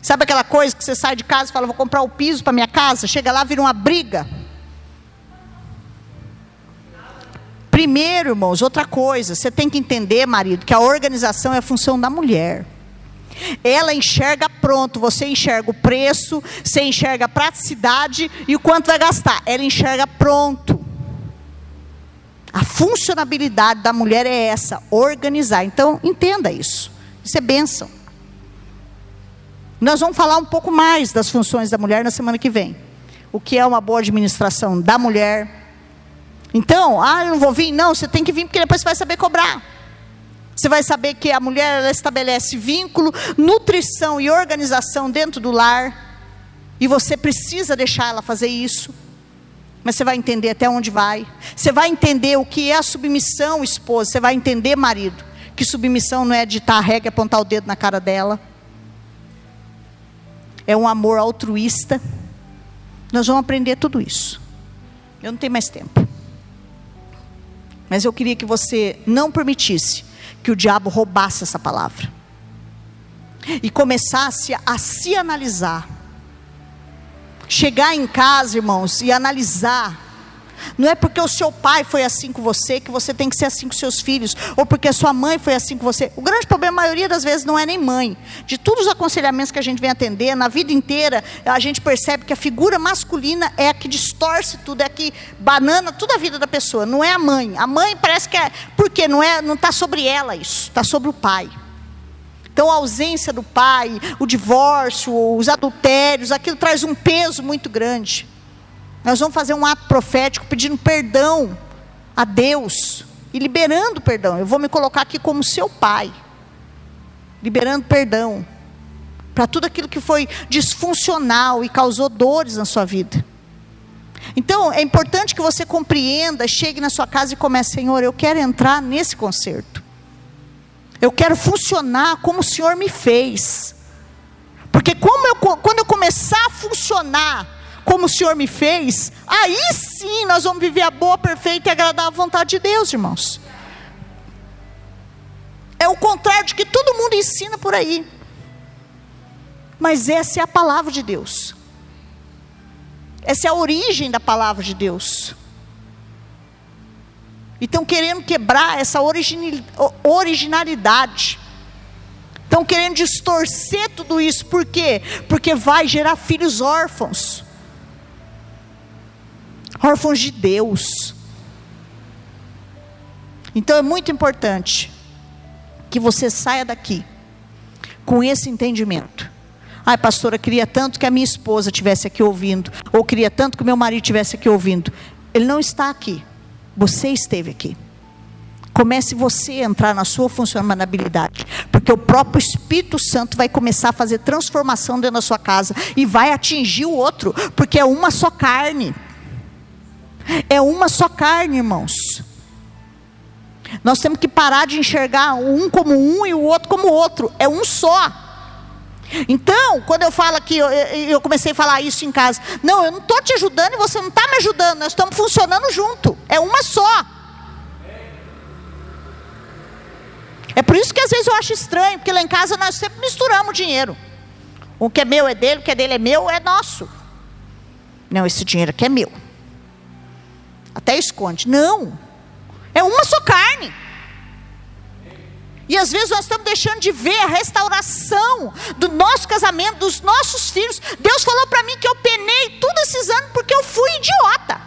Speaker 1: Sabe aquela coisa que você sai de casa e fala, vou comprar o piso para minha casa? Chega lá, vira uma briga. Primeiro, irmãos, outra coisa, você tem que entender, marido, que a organização é a função da mulher. Ela enxerga pronto, você enxerga o preço, você enxerga a praticidade e o quanto vai gastar. Ela enxerga pronto. A funcionabilidade da mulher é essa, organizar. Então, entenda isso. Isso é bênção. Nós vamos falar um pouco mais das funções da mulher na semana que vem. O que é uma boa administração da mulher. Então, ah, eu não vou vir? Não, você tem que vir porque depois você vai saber cobrar. Você vai saber que a mulher ela estabelece vínculo, nutrição e organização dentro do lar. E você precisa deixar ela fazer isso. Mas você vai entender até onde vai. Você vai entender o que é a submissão, esposa. Você vai entender, marido, que submissão não é ditar a regra e apontar o dedo na cara dela. É um amor altruísta. Nós vamos aprender tudo isso. Eu não tenho mais tempo. Mas eu queria que você não permitisse que o diabo roubasse essa palavra. E começasse a se analisar chegar em casa, irmãos, e analisar. Não é porque o seu pai foi assim com você que você tem que ser assim com seus filhos, ou porque a sua mãe foi assim com você. O grande problema, a maioria das vezes, não é nem mãe. De todos os aconselhamentos que a gente vem atender, na vida inteira, a gente percebe que a figura masculina é a que distorce tudo, é a que banana toda a vida da pessoa. Não é a mãe. A mãe parece que é. Porque não é, não está sobre ela isso, está sobre o pai. Então, a ausência do pai, o divórcio, os adultérios, aquilo traz um peso muito grande. Nós vamos fazer um ato profético pedindo perdão a Deus e liberando perdão. Eu vou me colocar aqui como seu pai, liberando perdão para tudo aquilo que foi disfuncional e causou dores na sua vida. Então, é importante que você compreenda, chegue na sua casa e comece, Senhor, eu quero entrar nesse concerto. Eu quero funcionar como o Senhor me fez. Porque eu, quando eu começar a funcionar como o Senhor me fez, aí sim nós vamos viver a boa, perfeita e agradável vontade de Deus, irmãos. É o contrário de que todo mundo ensina por aí. Mas essa é a palavra de Deus. Essa é a origem da palavra de Deus. E estão querendo quebrar essa originalidade. Estão querendo distorcer tudo isso. Por quê? Porque vai gerar filhos órfãos. Órfãos de Deus. Então é muito importante que você saia daqui com esse entendimento. Ai, pastora, queria tanto que a minha esposa tivesse aqui ouvindo, ou queria tanto que o meu marido tivesse aqui ouvindo. Ele não está aqui. Você esteve aqui. Comece você a entrar na sua funcionabilidade. Porque o próprio Espírito Santo vai começar a fazer transformação dentro da sua casa e vai atingir o outro, porque é uma só carne. É uma só carne, irmãos. Nós temos que parar de enxergar um como um e o outro como outro. É um só. Então, quando eu falo aqui, eu, eu comecei a falar isso em casa. Não, eu não estou te ajudando e você não está me ajudando. Nós estamos funcionando junto. É uma só. É por isso que às vezes eu acho estranho, porque lá em casa nós sempre misturamos dinheiro. O que é meu é dele, o que é dele é meu, é nosso. Não, esse dinheiro aqui é meu. Até esconde. Não. É uma só carne. E às vezes nós estamos deixando de ver a restauração do nosso casamento, dos nossos filhos. Deus falou para mim que eu penei todos esses anos porque eu fui idiota.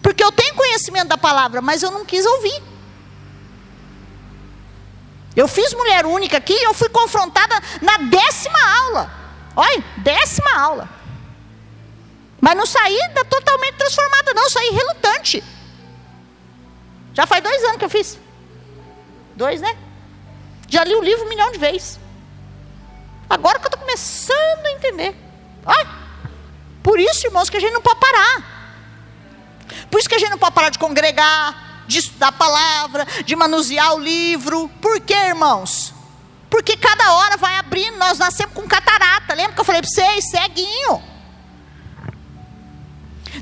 Speaker 1: Porque eu tenho conhecimento da palavra, mas eu não quis ouvir. Eu fiz mulher única aqui e eu fui confrontada na décima aula. Olha, décima aula. Mas não saí totalmente transformada, não, saí relutante. Já faz dois anos que eu fiz. Dois, né? Já li o livro um milhão de vezes. Agora que eu estou começando a entender. Por isso, irmãos, que a gente não pode parar. Por isso que a gente não pode parar de congregar, de estudar a palavra, de manusear o livro. Por quê, irmãos? Porque cada hora vai abrindo, nós nascemos com catarata. Lembra que eu falei para vocês? Ceguinho.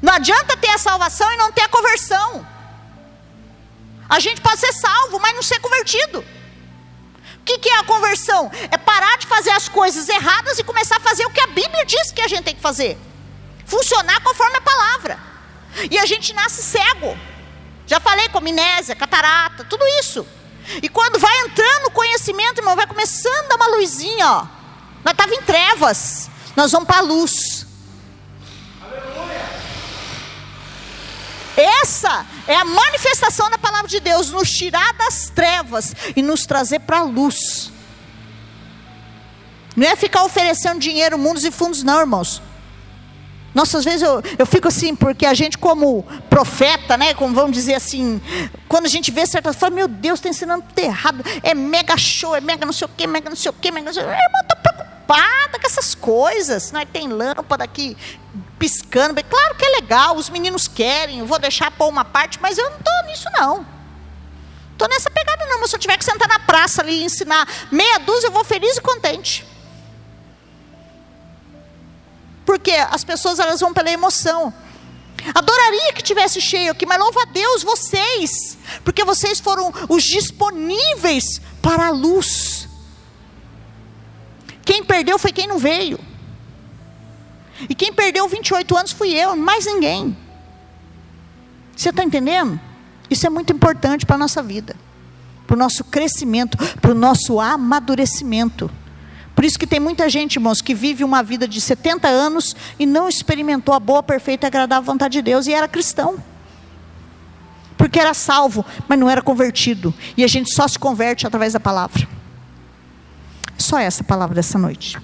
Speaker 1: Não adianta ter a salvação e não ter a conversão. A gente pode ser salvo, mas não ser convertido. O que, que é a conversão? É parar de fazer as coisas erradas e começar a fazer o que a Bíblia diz que a gente tem que fazer. Funcionar conforme a palavra. E a gente nasce cego. Já falei com amnésia, catarata, tudo isso. E quando vai entrando o conhecimento, irmão, vai começando a dar uma luzinha, ó. Nós estávamos em trevas, nós vamos para a luz. Essa é a manifestação da palavra de Deus, nos tirar das trevas e nos trazer para a luz. Não é ficar oferecendo dinheiro, mundos e fundos, não, irmãos. Nossa, às vezes eu, eu fico assim, porque a gente, como profeta, né, como vamos dizer assim, quando a gente vê certas coisas, meu Deus, está ensinando tudo errado, é mega show, é mega não sei o quê, mega não sei o quê, mega não sei o quê. Irmão, estou preocupada com essas coisas. Nós tem lâmpada aqui piscando. Claro que é legal, os meninos querem, eu vou deixar pôr uma parte, mas eu não estou nisso não. Estou nessa pegada não, mas se eu tiver que sentar na praça ali e ensinar meia dúzia, eu vou feliz e contente. Porque as pessoas elas vão pela emoção. Adoraria que tivesse cheio aqui, mas louva a Deus vocês, porque vocês foram os disponíveis para a luz. Quem perdeu foi quem não veio. E quem perdeu 28 anos fui eu, mais ninguém. Você está entendendo? Isso é muito importante para a nossa vida, para o nosso crescimento, para o nosso amadurecimento. Por isso que tem muita gente, irmãos, que vive uma vida de 70 anos e não experimentou a boa, perfeita e agradável vontade de Deus e era cristão. Porque era salvo, mas não era convertido. E a gente só se converte através da palavra. Só essa palavra dessa noite.